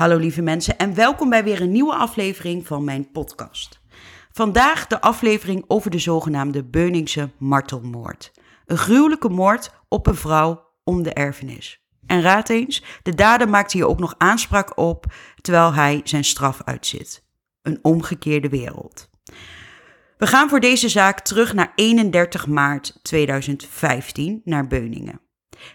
Hallo lieve mensen en welkom bij weer een nieuwe aflevering van mijn podcast. Vandaag de aflevering over de zogenaamde Beuningse martelmoord. Een gruwelijke moord op een vrouw om de erfenis. En raad eens, de dader maakt hier ook nog aanspraak op terwijl hij zijn straf uitzit. Een omgekeerde wereld. We gaan voor deze zaak terug naar 31 maart 2015 naar Beuningen.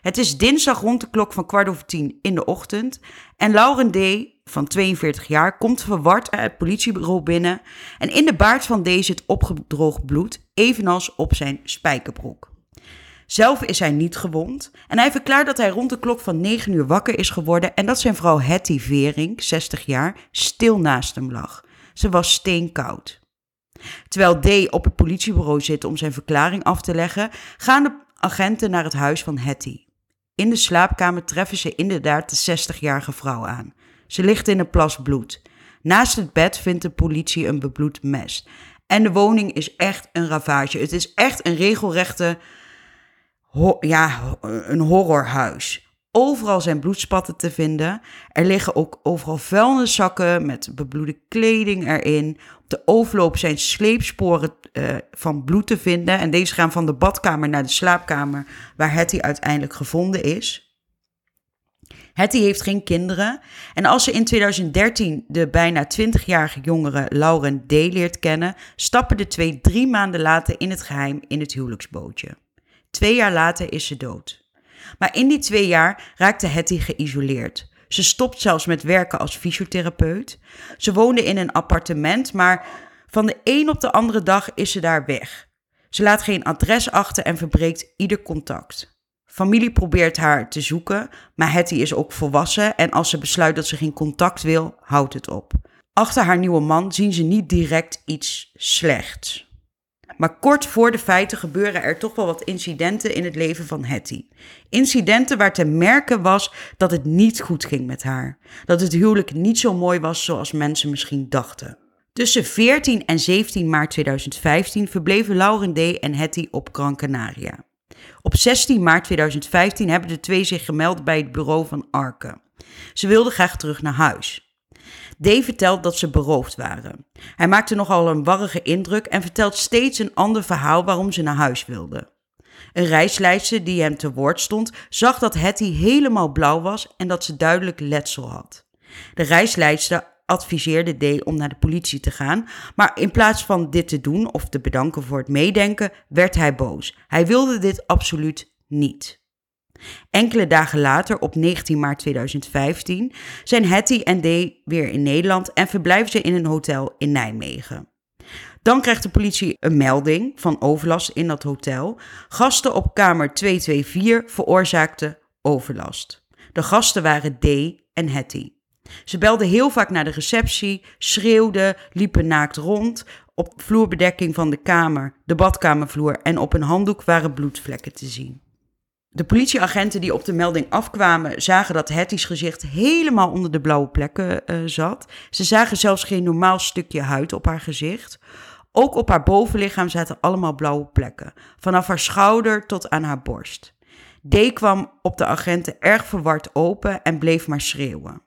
Het is dinsdag rond de klok van kwart over tien in de ochtend en Lauren D., van 42 jaar, komt verward uit het politiebureau binnen en in de baard van D. zit opgedroogd bloed, evenals op zijn spijkerbroek. Zelf is hij niet gewond en hij verklaart dat hij rond de klok van 9 uur wakker is geworden en dat zijn vrouw Hetty Vering, 60 jaar, stil naast hem lag. Ze was steenkoud. Terwijl D op het politiebureau zit om zijn verklaring af te leggen, gaan de agenten naar het huis van Hetty. In de slaapkamer treffen ze inderdaad de 60-jarige vrouw aan. Ze ligt in een plas bloed. Naast het bed vindt de politie een bebloed mes. En de woning is echt een ravage. Het is echt een regelrechte, ja, een horrorhuis. Overal zijn bloedspatten te vinden. Er liggen ook overal vuilniszakken met bebloede kleding erin. Op de overloop zijn sleepsporen uh, van bloed te vinden. En deze gaan van de badkamer naar de slaapkamer, waar Hetty uiteindelijk gevonden is. Hetty heeft geen kinderen. En als ze in 2013 de bijna 20-jarige jongere Lauren D. leert kennen, stappen de twee drie maanden later in het geheim in het huwelijksbootje. Twee jaar later is ze dood. Maar in die twee jaar raakte Hetty geïsoleerd. Ze stopt zelfs met werken als fysiotherapeut. Ze woonde in een appartement, maar van de een op de andere dag is ze daar weg. Ze laat geen adres achter en verbreekt ieder contact. Familie probeert haar te zoeken, maar Hetty is ook volwassen en als ze besluit dat ze geen contact wil, houdt het op. Achter haar nieuwe man zien ze niet direct iets slechts. Maar kort voor de feiten gebeuren er toch wel wat incidenten in het leven van Hetty. Incidenten waar te merken was dat het niet goed ging met haar. Dat het huwelijk niet zo mooi was zoals mensen misschien dachten. Tussen 14 en 17 maart 2015 verbleven Lauren D. en Hetty op Gran Canaria. Op 16 maart 2015 hebben de twee zich gemeld bij het bureau van Arke. Ze wilden graag terug naar huis. Dave vertelt dat ze beroofd waren. Hij maakte nogal een warrige indruk en vertelt steeds een ander verhaal waarom ze naar huis wilden. Een reisleidster die hem te woord stond, zag dat Hetty helemaal blauw was en dat ze duidelijk letsel had. De reisleidster adviseerde D om naar de politie te gaan, maar in plaats van dit te doen of te bedanken voor het meedenken, werd hij boos. Hij wilde dit absoluut niet. Enkele dagen later, op 19 maart 2015, zijn Hetty en Day weer in Nederland en verblijven ze in een hotel in Nijmegen. Dan krijgt de politie een melding van overlast in dat hotel. Gasten op kamer 224 veroorzaakten overlast. De gasten waren D en Hetty. Ze belden heel vaak naar de receptie, schreeuwden, liepen naakt rond. Op vloerbedekking van de kamer, de badkamervloer en op een handdoek waren bloedvlekken te zien. De politieagenten die op de melding afkwamen, zagen dat Hetty's gezicht helemaal onder de blauwe plekken uh, zat. Ze zagen zelfs geen normaal stukje huid op haar gezicht. Ook op haar bovenlichaam zaten allemaal blauwe plekken, vanaf haar schouder tot aan haar borst. D kwam op de agenten erg verward open en bleef maar schreeuwen.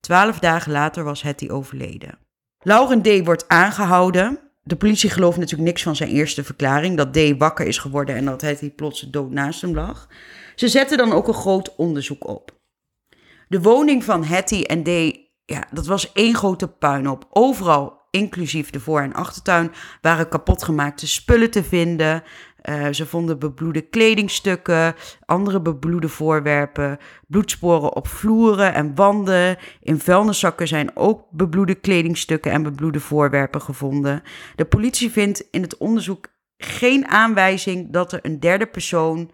Twaalf dagen later was Hetty overleden. Lauren D. wordt aangehouden. De politie gelooft natuurlijk niks van zijn eerste verklaring, dat D. wakker is geworden en dat Hetty plots dood naast hem lag. Ze zetten dan ook een groot onderzoek op. De woning van Hetty en D. Ja, dat was één grote puinhoop. Overal, inclusief de voor- en achtertuin, waren kapotgemaakte spullen te vinden. Uh, ze vonden bebloede kledingstukken, andere bebloede voorwerpen, bloedsporen op vloeren en wanden. In vuilniszakken zijn ook bebloede kledingstukken en bebloede voorwerpen gevonden. De politie vindt in het onderzoek geen aanwijzing dat er een derde persoon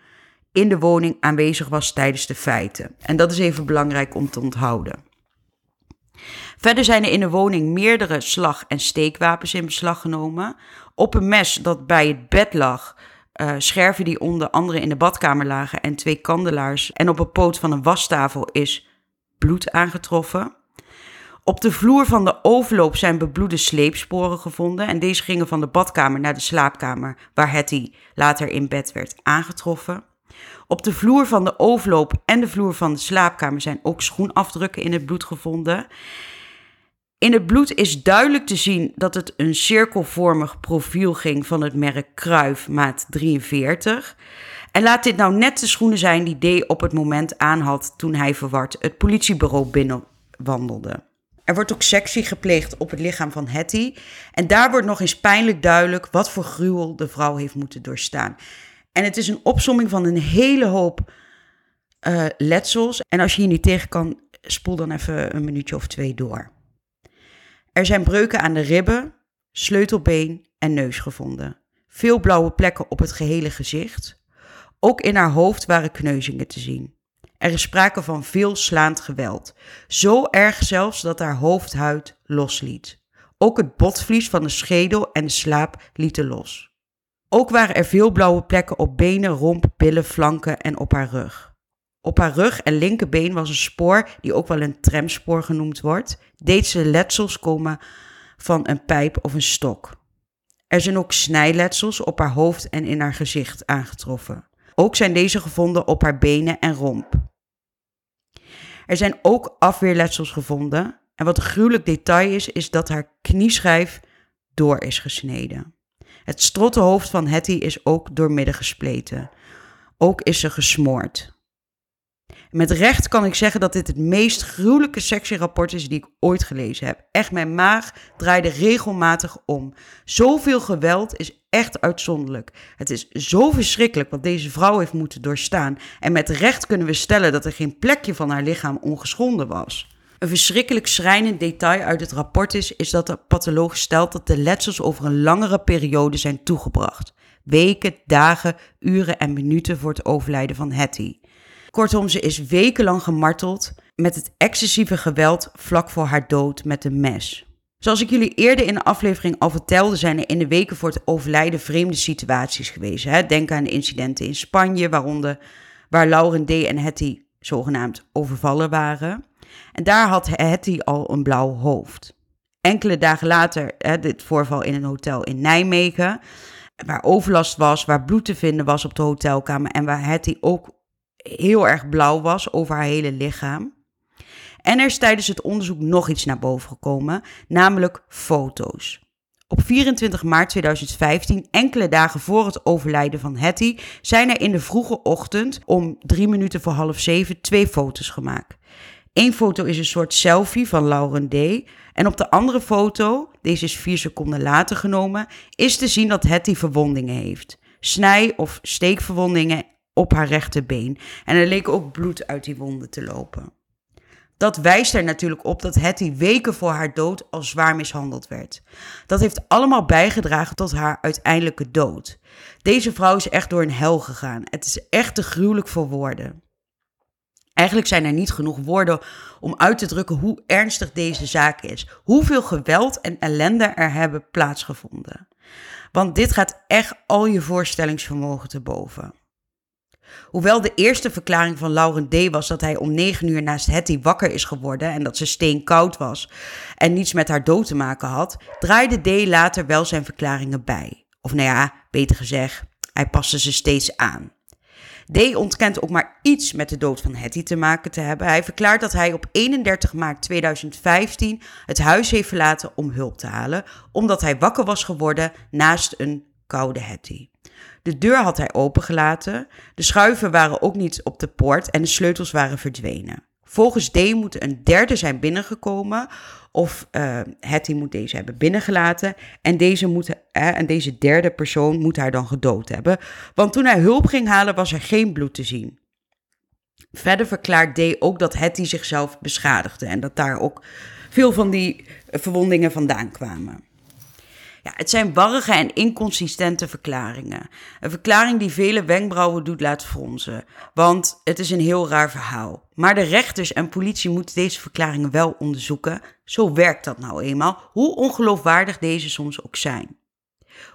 in de woning aanwezig was tijdens de feiten. En dat is even belangrijk om te onthouden. Verder zijn er in de woning meerdere slag- en steekwapens in beslag genomen. Op een mes dat bij het bed lag uh, scherven die onder andere in de badkamer lagen en twee kandelaars. En op een poot van een wastafel is bloed aangetroffen. Op de vloer van de overloop zijn bebloede sleepsporen gevonden. En deze gingen van de badkamer naar de slaapkamer, waar Hetty later in bed werd aangetroffen. Op de vloer van de overloop en de vloer van de slaapkamer zijn ook schoenafdrukken in het bloed gevonden. In het bloed is duidelijk te zien dat het een cirkelvormig profiel ging van het merk Kruif maat 43. En laat dit nou net de schoenen zijn die D op het moment aanhad toen hij verward het politiebureau binnenwandelde. Er wordt ook sectie gepleegd op het lichaam van Hetty. En daar wordt nog eens pijnlijk duidelijk wat voor gruwel de vrouw heeft moeten doorstaan. En het is een opsomming van een hele hoop uh, letsels. En als je hier niet tegen kan, spoel dan even een minuutje of twee door. Er zijn breuken aan de ribben, sleutelbeen en neus gevonden. Veel blauwe plekken op het gehele gezicht. Ook in haar hoofd waren kneuzingen te zien. Er is sprake van veel slaand geweld. Zo erg zelfs dat haar hoofdhuid losliet. Ook het botvlies van de schedel en de slaap lieten los. Ook waren er veel blauwe plekken op benen, romp, billen, flanken en op haar rug. Op haar rug en linkerbeen was een spoor, die ook wel een tramspoor genoemd wordt. Deze letsels komen van een pijp of een stok. Er zijn ook snijletsels op haar hoofd en in haar gezicht aangetroffen. Ook zijn deze gevonden op haar benen en romp. Er zijn ook afweerletsels gevonden. En wat een gruwelijk detail is, is dat haar knieschijf door is gesneden. Het strottenhoofd van Hetty is ook doormidden gespleten. Ook is ze gesmoord. Met recht kan ik zeggen dat dit het meest gruwelijke sectierapport is die ik ooit gelezen heb. Echt, mijn maag draaide regelmatig om. Zoveel geweld is echt uitzonderlijk. Het is zo verschrikkelijk wat deze vrouw heeft moeten doorstaan. En met recht kunnen we stellen dat er geen plekje van haar lichaam ongeschonden was. Een verschrikkelijk schrijnend detail uit het rapport is, is dat de patholoog stelt dat de letsels over een langere periode zijn toegebracht. Weken, dagen, uren en minuten voor het overlijden van Hetty. Kortom, ze is wekenlang gemarteld met het excessieve geweld vlak voor haar dood met een mes. Zoals ik jullie eerder in de aflevering al vertelde, zijn er in de weken voor het overlijden vreemde situaties geweest. Hè? Denk aan de incidenten in Spanje, waaronder waar Lauren D. en Hetty zogenaamd overvallen waren. En daar had Hetty al een blauw hoofd. Enkele dagen later, hè, dit voorval in een hotel in Nijmegen, waar overlast was, waar bloed te vinden was op de hotelkamer en waar Hetty ook heel erg blauw was over haar hele lichaam. En er is tijdens het onderzoek nog iets naar boven gekomen, namelijk foto's. Op 24 maart 2015, enkele dagen voor het overlijden van Hetty, zijn er in de vroege ochtend om drie minuten voor half zeven twee foto's gemaakt. Eén foto is een soort selfie van Lauren D. En op de andere foto, deze is vier seconden later genomen, is te zien dat Hetty verwondingen heeft. Snij- of steekverwondingen op haar rechterbeen. En er leek ook bloed uit die wonden te lopen. Dat wijst er natuurlijk op dat Hetty weken voor haar dood al zwaar mishandeld werd. Dat heeft allemaal bijgedragen tot haar uiteindelijke dood. Deze vrouw is echt door een hel gegaan. Het is echt te gruwelijk voor woorden. Eigenlijk zijn er niet genoeg woorden om uit te drukken hoe ernstig deze zaak is. Hoeveel geweld en ellende er hebben plaatsgevonden. Want dit gaat echt al je voorstellingsvermogen te boven. Hoewel de eerste verklaring van Lauren D. was dat hij om negen uur naast Hetty wakker is geworden en dat ze steenkoud was en niets met haar dood te maken had, draaide D. later wel zijn verklaringen bij. Of nou ja, beter gezegd, hij paste ze steeds aan. D ontkent ook maar iets met de dood van Hetty te maken te hebben. Hij verklaart dat hij op 31 maart 2015 het huis heeft verlaten om hulp te halen, omdat hij wakker was geworden naast een koude Hetty. De deur had hij opengelaten, de schuiven waren ook niet op de poort en de sleutels waren verdwenen. Volgens D moet een derde zijn binnengekomen of uh, Hetty moet deze hebben binnengelaten en deze, moet, en deze derde persoon moet haar dan gedood hebben. Want toen hij hulp ging halen was er geen bloed te zien. Verder verklaart D ook dat Hetty zichzelf beschadigde en dat daar ook veel van die verwondingen vandaan kwamen. Het zijn warrige en inconsistente verklaringen. Een verklaring die vele wenkbrauwen doet laten fronsen. Want het is een heel raar verhaal. Maar de rechters en politie moeten deze verklaringen wel onderzoeken. Zo werkt dat nou eenmaal, hoe ongeloofwaardig deze soms ook zijn.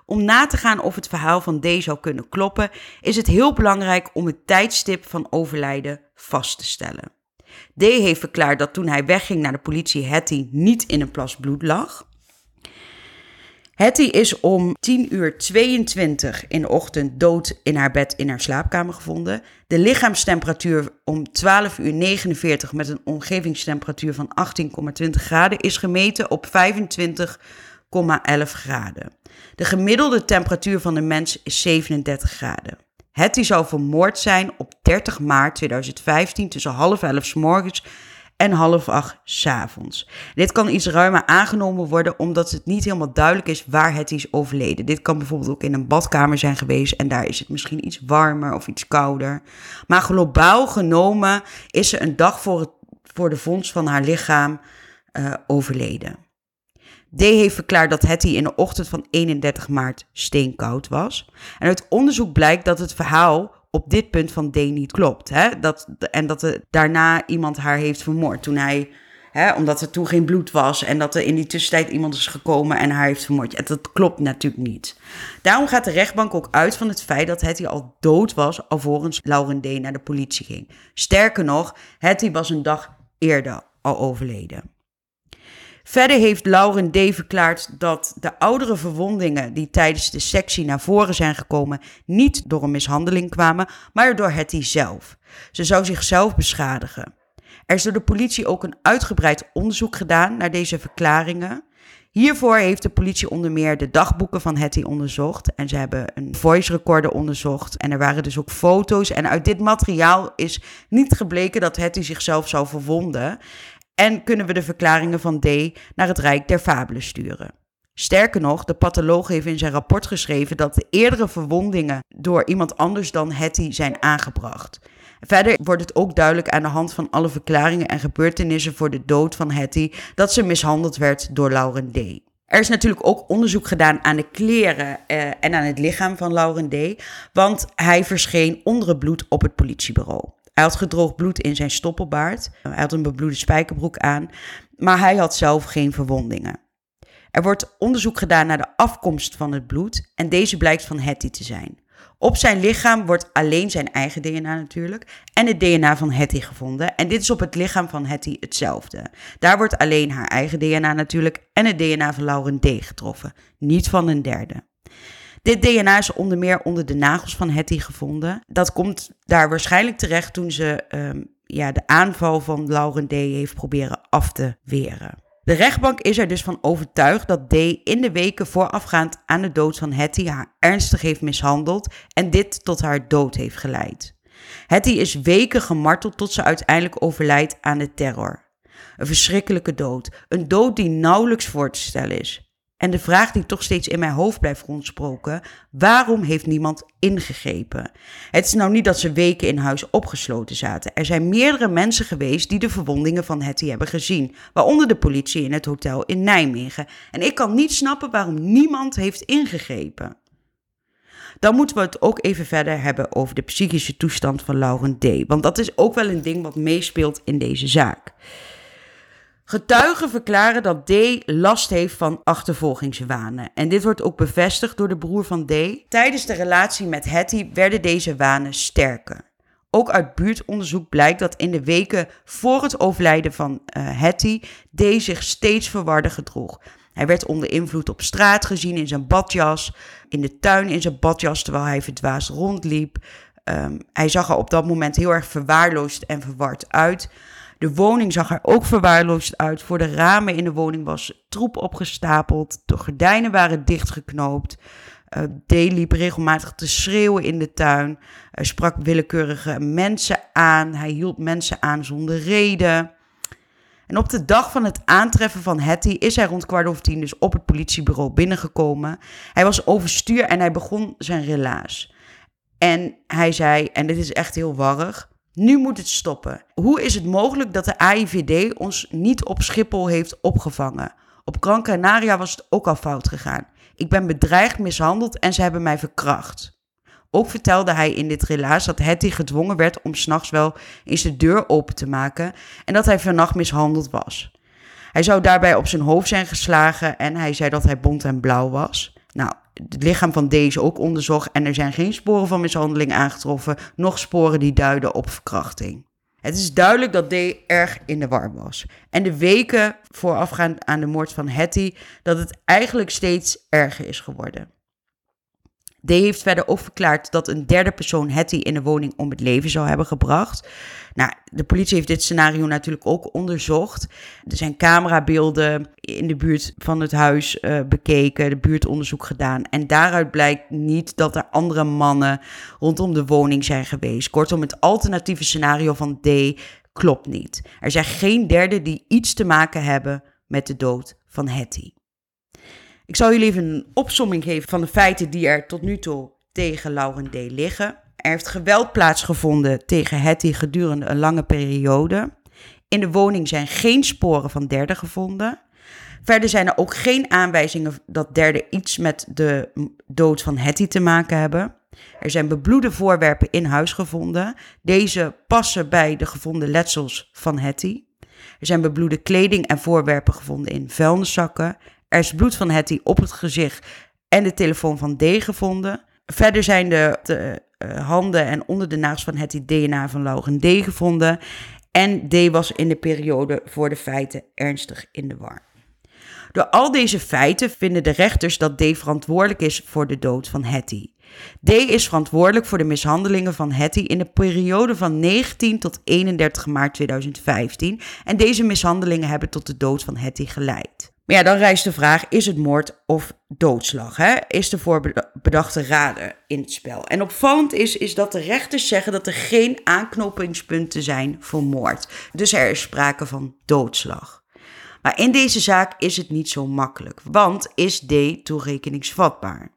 Om na te gaan of het verhaal van D zou kunnen kloppen, is het heel belangrijk om het tijdstip van overlijden vast te stellen. D heeft verklaard dat toen hij wegging naar de politie Hetty niet in een plas bloed lag. Hetty is om 10 uur 22 in de ochtend dood in haar bed in haar slaapkamer gevonden. De lichaamstemperatuur om 12 uur 49 met een omgevingstemperatuur van 18,20 graden is gemeten op 25,11 graden. De gemiddelde temperatuur van de mens is 37 graden. Hetty zou vermoord zijn op 30 maart 2015 tussen half elf s morgens en half acht avonds. Dit kan iets ruimer aangenomen worden omdat het niet helemaal duidelijk is waar het is overleden. Dit kan bijvoorbeeld ook in een badkamer zijn geweest en daar is het misschien iets warmer of iets kouder. Maar globaal genomen is ze een dag voor, het, voor de vondst van haar lichaam uh, overleden. D heeft verklaard dat Hetty in de ochtend van 31 maart steenkoud was. En uit onderzoek blijkt dat het verhaal op dit punt van D niet klopt. Hè? Dat, en dat er daarna iemand haar heeft vermoord. Toen hij, hè, omdat er toen geen bloed was. En dat er in die tussentijd iemand is gekomen en haar heeft vermoord. Dat klopt natuurlijk niet. Daarom gaat de rechtbank ook uit van het feit dat Hetty al dood was. alvorens Lauren D naar de politie ging. Sterker nog, Hetty was een dag eerder al overleden. Verder heeft Lauren D. verklaard dat de oudere verwondingen die tijdens de sectie naar voren zijn gekomen niet door een mishandeling kwamen, maar door Hetty zelf. Ze zou zichzelf beschadigen. Er is door de politie ook een uitgebreid onderzoek gedaan naar deze verklaringen. Hiervoor heeft de politie onder meer de dagboeken van Hetty onderzocht. En ze hebben een voice recorder onderzocht. En er waren dus ook foto's. En uit dit materiaal is niet gebleken dat Hetty zichzelf zou verwonden. En kunnen we de verklaringen van D naar het Rijk der Fabelen sturen. Sterker nog, de patholoog heeft in zijn rapport geschreven dat de eerdere verwondingen door iemand anders dan Hetty zijn aangebracht. Verder wordt het ook duidelijk aan de hand van alle verklaringen en gebeurtenissen voor de dood van Hetty dat ze mishandeld werd door Lauren D. Er is natuurlijk ook onderzoek gedaan aan de kleren eh, en aan het lichaam van Lauren D. Want hij verscheen onder het bloed op het politiebureau. Hij had gedroogd bloed in zijn stoppelbaard. Hij had een bebloede spijkerbroek aan. Maar hij had zelf geen verwondingen. Er wordt onderzoek gedaan naar de afkomst van het bloed. En deze blijkt van Hetty te zijn. Op zijn lichaam wordt alleen zijn eigen DNA natuurlijk en het DNA van Hetty gevonden. En dit is op het lichaam van Hetty hetzelfde. Daar wordt alleen haar eigen DNA natuurlijk en het DNA van Lauren D getroffen, niet van een derde. Dit DNA is onder meer onder de nagels van Hetty gevonden. Dat komt daar waarschijnlijk terecht toen ze um, ja, de aanval van Lauren D. heeft proberen af te weren. De rechtbank is er dus van overtuigd dat D. in de weken voorafgaand aan de dood van Hetty haar ernstig heeft mishandeld en dit tot haar dood heeft geleid. Hetty is weken gemarteld tot ze uiteindelijk overlijdt aan de terror. Een verschrikkelijke dood, een dood die nauwelijks voor te stellen is. En de vraag die toch steeds in mijn hoofd blijft rondsproken: waarom heeft niemand ingegrepen? Het is nou niet dat ze weken in huis opgesloten zaten. Er zijn meerdere mensen geweest die de verwondingen van Hetty hebben gezien, waaronder de politie in het hotel in Nijmegen. En ik kan niet snappen waarom niemand heeft ingegrepen. Dan moeten we het ook even verder hebben over de psychische toestand van Lauren D. Want dat is ook wel een ding wat meespeelt in deze zaak. Getuigen verklaren dat D last heeft van achtervolgingswanen. En dit wordt ook bevestigd door de broer van D. Tijdens de relatie met Hetty werden deze wanen sterker. Ook uit buurtonderzoek blijkt dat in de weken voor het overlijden van uh, Hetty D zich steeds verwarder gedroeg. Hij werd onder invloed op straat gezien in zijn badjas, in de tuin in zijn badjas terwijl hij verdwaasd rondliep. Um, hij zag er op dat moment heel erg verwaarloosd en verward uit. De woning zag er ook verwaarloosd uit. Voor de ramen in de woning was troep opgestapeld. De gordijnen waren dichtgeknoopt. Uh, liep regelmatig te schreeuwen in de tuin. Hij sprak willekeurige mensen aan. Hij hielp mensen aan zonder reden. En op de dag van het aantreffen van Hetty is hij rond kwart over tien dus op het politiebureau binnengekomen. Hij was overstuur en hij begon zijn relaas. En hij zei, en dit is echt heel warrig, nu moet het stoppen. Hoe is het mogelijk dat de AIVD ons niet op Schiphol heeft opgevangen? Op Gran Canaria was het ook al fout gegaan. Ik ben bedreigd, mishandeld en ze hebben mij verkracht. Ook vertelde hij in dit relaas dat Hetty gedwongen werd om s'nachts wel eens de deur open te maken en dat hij vannacht mishandeld was. Hij zou daarbij op zijn hoofd zijn geslagen en hij zei dat hij bont en blauw was. Nou, het lichaam van deze ook onderzocht en er zijn geen sporen van mishandeling aangetroffen, noch sporen die duiden op verkrachting. Het is duidelijk dat D erg in de war was. En de weken voorafgaand aan de moord van Hattie, dat het eigenlijk steeds erger is geworden. D heeft verder ook verklaard dat een derde persoon Hattie in de woning om het leven zou hebben gebracht. Nou, de politie heeft dit scenario natuurlijk ook onderzocht. Er zijn camerabeelden in de buurt van het huis uh, bekeken, de buurtonderzoek gedaan. En daaruit blijkt niet dat er andere mannen rondom de woning zijn geweest. Kortom, het alternatieve scenario van D klopt niet. Er zijn geen derden die iets te maken hebben met de dood van Hattie. Ik zal jullie even een opsomming geven van de feiten die er tot nu toe tegen Lauren D. liggen. Er heeft geweld plaatsgevonden tegen Hetty gedurende een lange periode. In de woning zijn geen sporen van derden gevonden. Verder zijn er ook geen aanwijzingen dat derden iets met de dood van Hetty te maken hebben. Er zijn bebloede voorwerpen in huis gevonden. Deze passen bij de gevonden letsels van Hetty. Er zijn bebloede kleding en voorwerpen gevonden in vuilniszakken. Er is bloed van Hetty op het gezicht en de telefoon van D gevonden. Verder zijn de, uh, handen en onder de nagels van Hetty DNA van Lauren D gevonden. En D was in de periode voor de feiten ernstig in de war. Door al deze feiten vinden de rechters dat D verantwoordelijk is voor de dood van Hetty. D is verantwoordelijk voor de mishandelingen van Hetty in de periode van 19 tot 31 maart 2015. En deze mishandelingen hebben tot de dood van Hetty geleid. Maar ja, dan rijst de vraag: is het moord of doodslag? Hè? Is de voorbedachte raden in het spel? En opvallend is, is dat de rechters zeggen dat er geen aanknopingspunten zijn voor moord. Dus er is sprake van doodslag. Maar in deze zaak is het niet zo makkelijk, want is D toerekeningsvatbaar?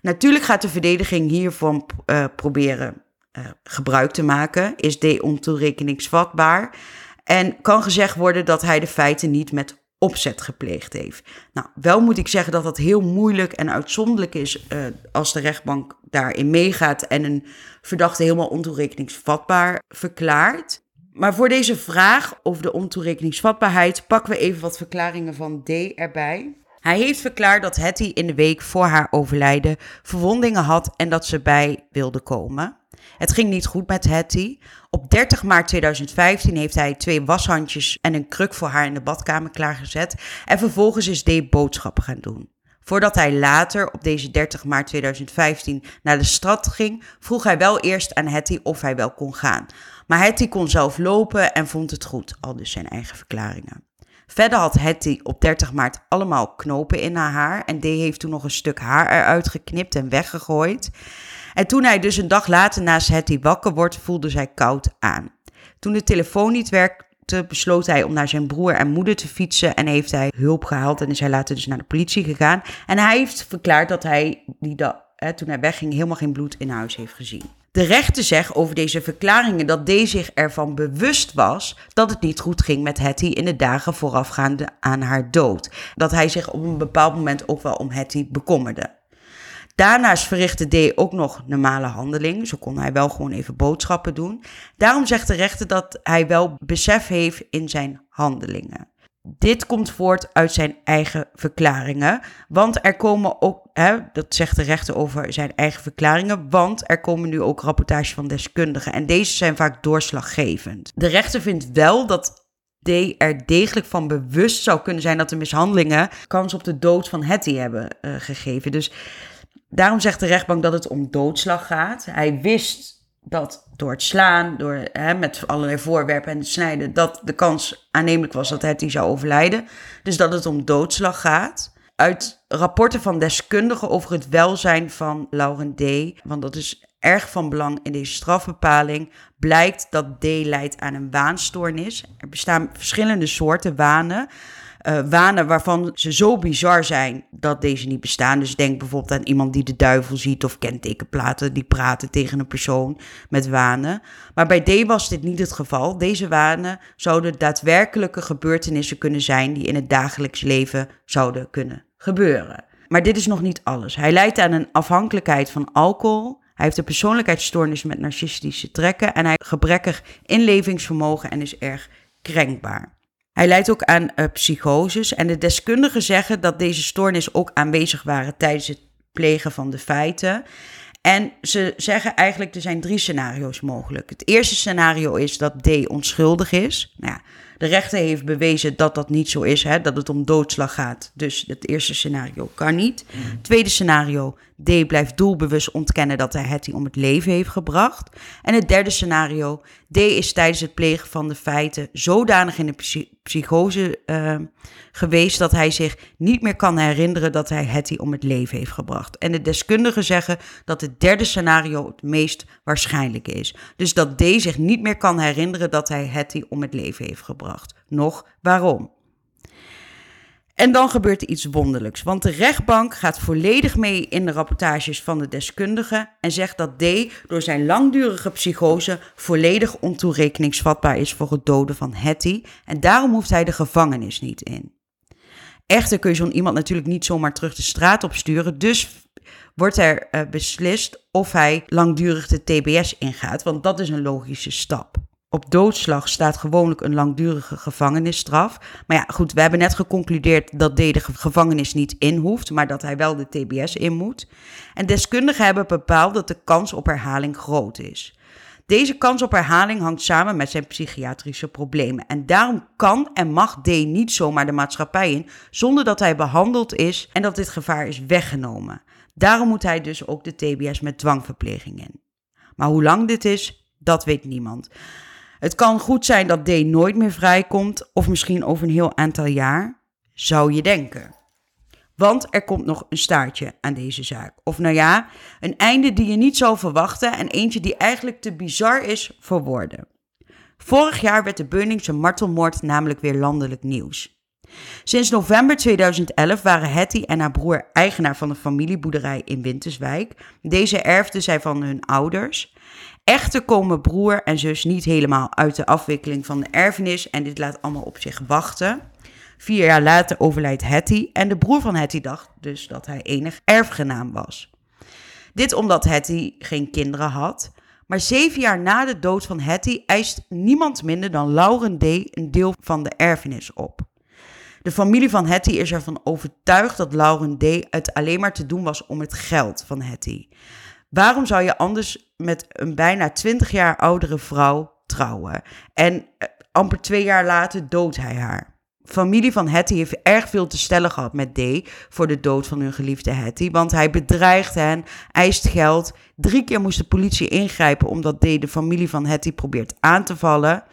Natuurlijk gaat de verdediging hiervan uh, proberen uh, gebruik te maken. Is D ontoerekeningsvatbaar? En kan gezegd worden dat hij de feiten niet met opzet gepleegd heeft. Nou, wel moet ik zeggen dat dat heel moeilijk en uitzonderlijk is uh, als de rechtbank daarin meegaat en een verdachte helemaal ontoerekeningsvatbaar verklaart. Maar voor deze vraag over de ontoerekeningsvatbaarheid pakken we even wat verklaringen van D erbij. Hij heeft verklaard dat Hetty in de week voor haar overlijden verwondingen had en dat ze bij wilde komen. Het ging niet goed met Hetty. Op 30 maart 2015 heeft hij twee washandjes en een kruk voor haar in de badkamer klaargezet. En vervolgens is D boodschappen gaan doen. Voordat hij later, op deze 30 maart 2015, naar de stad ging, vroeg hij wel eerst aan Hetty of hij wel kon gaan. Maar Hetty kon zelf lopen en vond het goed, al dus zijn eigen verklaringen. Verder had Hetty op 30 maart allemaal knopen in haar haar en D heeft toen nog een stuk haar eruit geknipt en weggegooid. En toen hij dus een dag later naast Hetty wakker wordt, voelde zij koud aan. Toen de telefoon niet werkte, besloot hij om naar zijn broer en moeder te fietsen en heeft hij hulp gehaald en is hij later dus naar de politie gegaan. En hij heeft verklaard dat hij die dag, toen hij wegging helemaal geen bloed in huis heeft gezien. De rechter zegt over deze verklaringen dat D zich ervan bewust was dat het niet goed ging met Hetty in de dagen voorafgaande aan haar dood. Dat hij zich op een bepaald moment ook wel om Hetty bekommerde. Daarnaast verrichtte D ook nog normale handelingen. Zo kon hij wel gewoon even boodschappen doen. Daarom zegt de rechter dat hij wel besef heeft in zijn handelingen. Dit komt voort uit zijn eigen verklaringen. Want er komen ook, dat zegt de rechter over zijn eigen verklaringen, want er komen nu ook rapportages van deskundigen. En deze zijn vaak doorslaggevend. De rechter vindt wel dat D er degelijk van bewust zou kunnen zijn dat de mishandelingen kans op de dood van Hetty hebben uh, gegeven. Dus Daarom zegt de rechtbank dat het om doodslag gaat. Hij wist dat door het slaan, door, hè, met allerlei voorwerpen en het snijden, dat de kans aannemelijk was dat hij die zou overlijden. Dus dat het om doodslag gaat. Uit rapporten van deskundigen over het welzijn van Lauren D., want dat is erg van belang in deze strafbepaling, blijkt dat D leidt aan een waanstoornis. Er bestaan verschillende soorten wanen uh, wanen waarvan ze zo bizar zijn dat deze niet bestaan. Dus denk bijvoorbeeld aan iemand die de duivel ziet of kentekenplaten die praten tegen een persoon met wanen. Maar bij D was dit niet het geval. Deze wanen zouden daadwerkelijke gebeurtenissen kunnen zijn die in het dagelijks leven zouden kunnen gebeuren. Maar dit is nog niet alles. Hij leidt aan een afhankelijkheid van alcohol. Hij heeft een persoonlijkheidsstoornis met narcistische trekken en hij heeft gebrekkig inlevingsvermogen en is erg krenkbaar. Hij leidt ook aan uh, psychoses en de deskundigen zeggen dat deze stoornis ook aanwezig waren tijdens het plegen van de feiten. En ze zeggen eigenlijk, er zijn drie scenario's mogelijk. Het eerste scenario is dat D onschuldig is. Nou ja, de rechter heeft bewezen dat dat niet zo is, hè, dat het om doodslag gaat. Dus het eerste scenario kan niet. Mhm. Tweede scenario, D blijft doelbewust ontkennen dat hij Hetty om het leven heeft gebracht. En het derde scenario, D is tijdens het plegen van de feiten zodanig in de psychose uh, geweest dat hij zich niet meer kan herinneren dat hij Hetty om het leven heeft gebracht. En de deskundigen zeggen dat het derde scenario het meest waarschijnlijk is. Dus dat D zich niet meer kan herinneren dat hij Hetty om het leven heeft gebracht. Nog waarom? En dan gebeurt er iets wonderlijks, want de rechtbank gaat volledig mee in de rapportages van de deskundigen en zegt dat D door zijn langdurige psychose volledig ontoerekeningsvatbaar is voor het doden van Hetty en daarom hoeft hij de gevangenis niet in. Echter kun je zo'n iemand natuurlijk niet zomaar terug de straat opsturen, dus wordt er uh, beslist of hij langdurig de TBS ingaat, want dat is een logische stap. Op doodslag staat gewoonlijk een langdurige gevangenisstraf. Maar ja, goed, we hebben net geconcludeerd dat D de gevangenis niet in hoeft, maar dat hij wel de TBS in moet. En deskundigen hebben bepaald dat de kans op herhaling groot is. Deze kans op herhaling hangt samen met zijn psychiatrische problemen. En daarom kan en mag D niet zomaar de maatschappij in zonder dat hij behandeld is en dat dit gevaar is weggenomen. Daarom moet hij dus ook de TBS met dwangverpleging in. Maar hoe lang dit is, dat weet niemand. Het kan goed zijn dat D nooit meer vrijkomt, of misschien over een heel aantal jaar, zou je denken. Want er komt nog een staartje aan deze zaak. Of nou ja, een einde die je niet zou verwachten en eentje die eigenlijk te bizar is voor woorden. Vorig jaar werd de Beuningse martelmoord namelijk weer landelijk nieuws. Sinds november 2011 waren Hetty en haar broer eigenaar van een familieboerderij in Winterswijk. Deze erfden zij van hun ouders. Echter komen broer en zus niet helemaal uit de afwikkeling van de erfenis en dit laat allemaal op zich wachten. Vier jaar later overlijdt Hetty en de broer van Hetty dacht dus dat hij enig erfgenaam was. Dit omdat Hetty geen kinderen had. Maar zeven jaar na de dood van Hetty eist niemand minder dan Lauren D. een deel van de erfenis op. De familie van Hetty is ervan overtuigd dat Lauren D. het alleen maar te doen was om het geld van Hetty. Waarom zou je anders met een bijna 20 jaar oudere vrouw trouwen? En eh, amper twee jaar later doodt hij haar. Familie van Hetty heeft erg veel te stellen gehad met D voor de dood van hun geliefde Hetty. Want hij bedreigt hen, eist geld. Drie keer moest de politie ingrijpen omdat D de familie van Hetty probeert aan te vallen.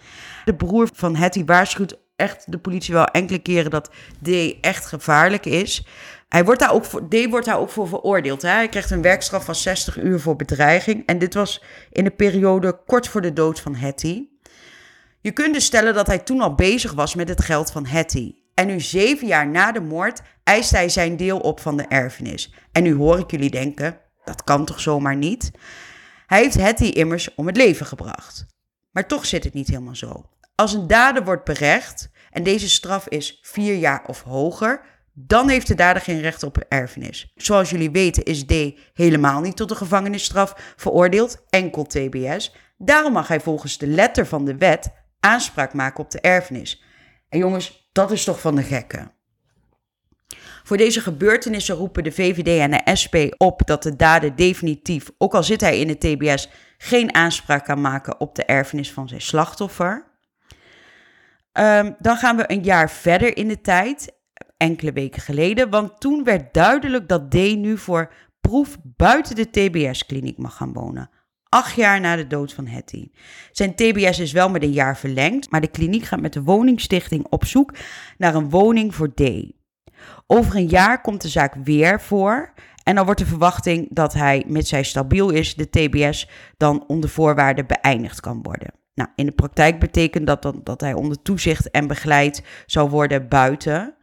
De broer van Hetty waarschuwt echt de politie wel enkele keren dat D echt gevaarlijk is. Hij wordt daar ook voor, D wordt daar ook voor veroordeeld. Hè? Hij krijgt een werkstraf van 60 uur voor bedreiging. En dit was in de periode kort voor de dood van Hetty. Je kunt dus stellen dat hij toen al bezig was met het geld van Hetty. En nu zeven jaar na de moord eist hij zijn deel op van de erfenis. En nu hoor ik jullie denken, dat kan toch zomaar niet? Hij heeft Hetty immers om het leven gebracht. Maar toch zit het niet helemaal zo. Als een dader wordt berecht en deze straf is vier jaar of hoger, dan heeft de dader geen recht op erfenis. Zoals jullie weten is D helemaal niet tot de gevangenisstraf veroordeeld, enkel TBS. Daarom mag hij volgens de letter van de wet aanspraak maken op de erfenis. En jongens, dat is toch van de gekken. Voor deze gebeurtenissen roepen de VVD en de SP op dat de dader definitief, ook al zit hij in de TBS, geen aanspraak kan maken op de erfenis van zijn slachtoffer. Ehm, dan gaan we een jaar verder in de tijd, enkele weken geleden, want toen werd duidelijk dat D nu voor proef buiten de TBS-kliniek mag gaan wonen. Acht jaar na de dood van Hetty. Zijn TBS is wel met een jaar verlengd, maar de kliniek gaat met de woningstichting op zoek naar een woning voor D. Over een jaar komt de zaak weer voor en dan wordt de verwachting dat hij, mits hij stabiel is, de TBS dan onder voorwaarden beëindigd kan worden. Nou, in de praktijk betekent dat dan dat hij onder toezicht en begeleid zou worden buiten.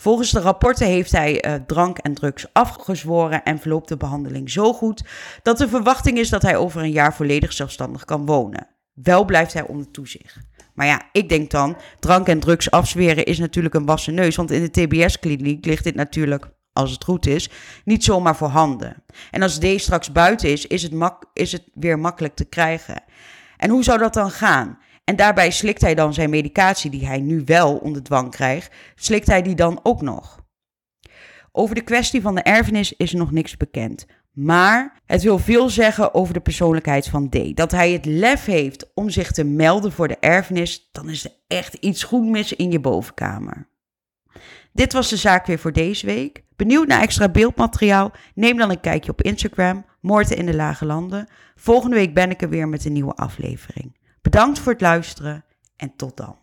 Volgens de rapporten heeft hij uh, drank en drugs afgezworen en verloopt de behandeling zo goed dat de verwachting is dat hij over een jaar volledig zelfstandig kan wonen. Wel blijft hij onder toezicht. Maar ja, ik denk dan, drank en drugs afzweren is natuurlijk een wassen neus, want in de TBS-kliniek ligt dit natuurlijk als het goed is, niet zomaar voorhanden. En als D straks buiten is, is het, is het weer makkelijk te krijgen. En hoe zou dat dan gaan? En daarbij slikt hij dan zijn medicatie, die hij nu wel onder dwang krijgt, slikt hij die dan ook nog? Over de kwestie van de erfenis is nog niks bekend. Maar het wil veel zeggen over de persoonlijkheid van D. Dat hij het lef heeft om zich te melden voor de erfenis, dan is er echt iets goed mis in je bovenkamer. Dit was de zaak weer voor deze week. Benieuwd naar extra beeldmateriaal? Neem dan een kijkje op Instagram, Moorten in de Lage Landen. Volgende week ben ik er weer met een nieuwe aflevering. Bedankt voor het luisteren en tot dan.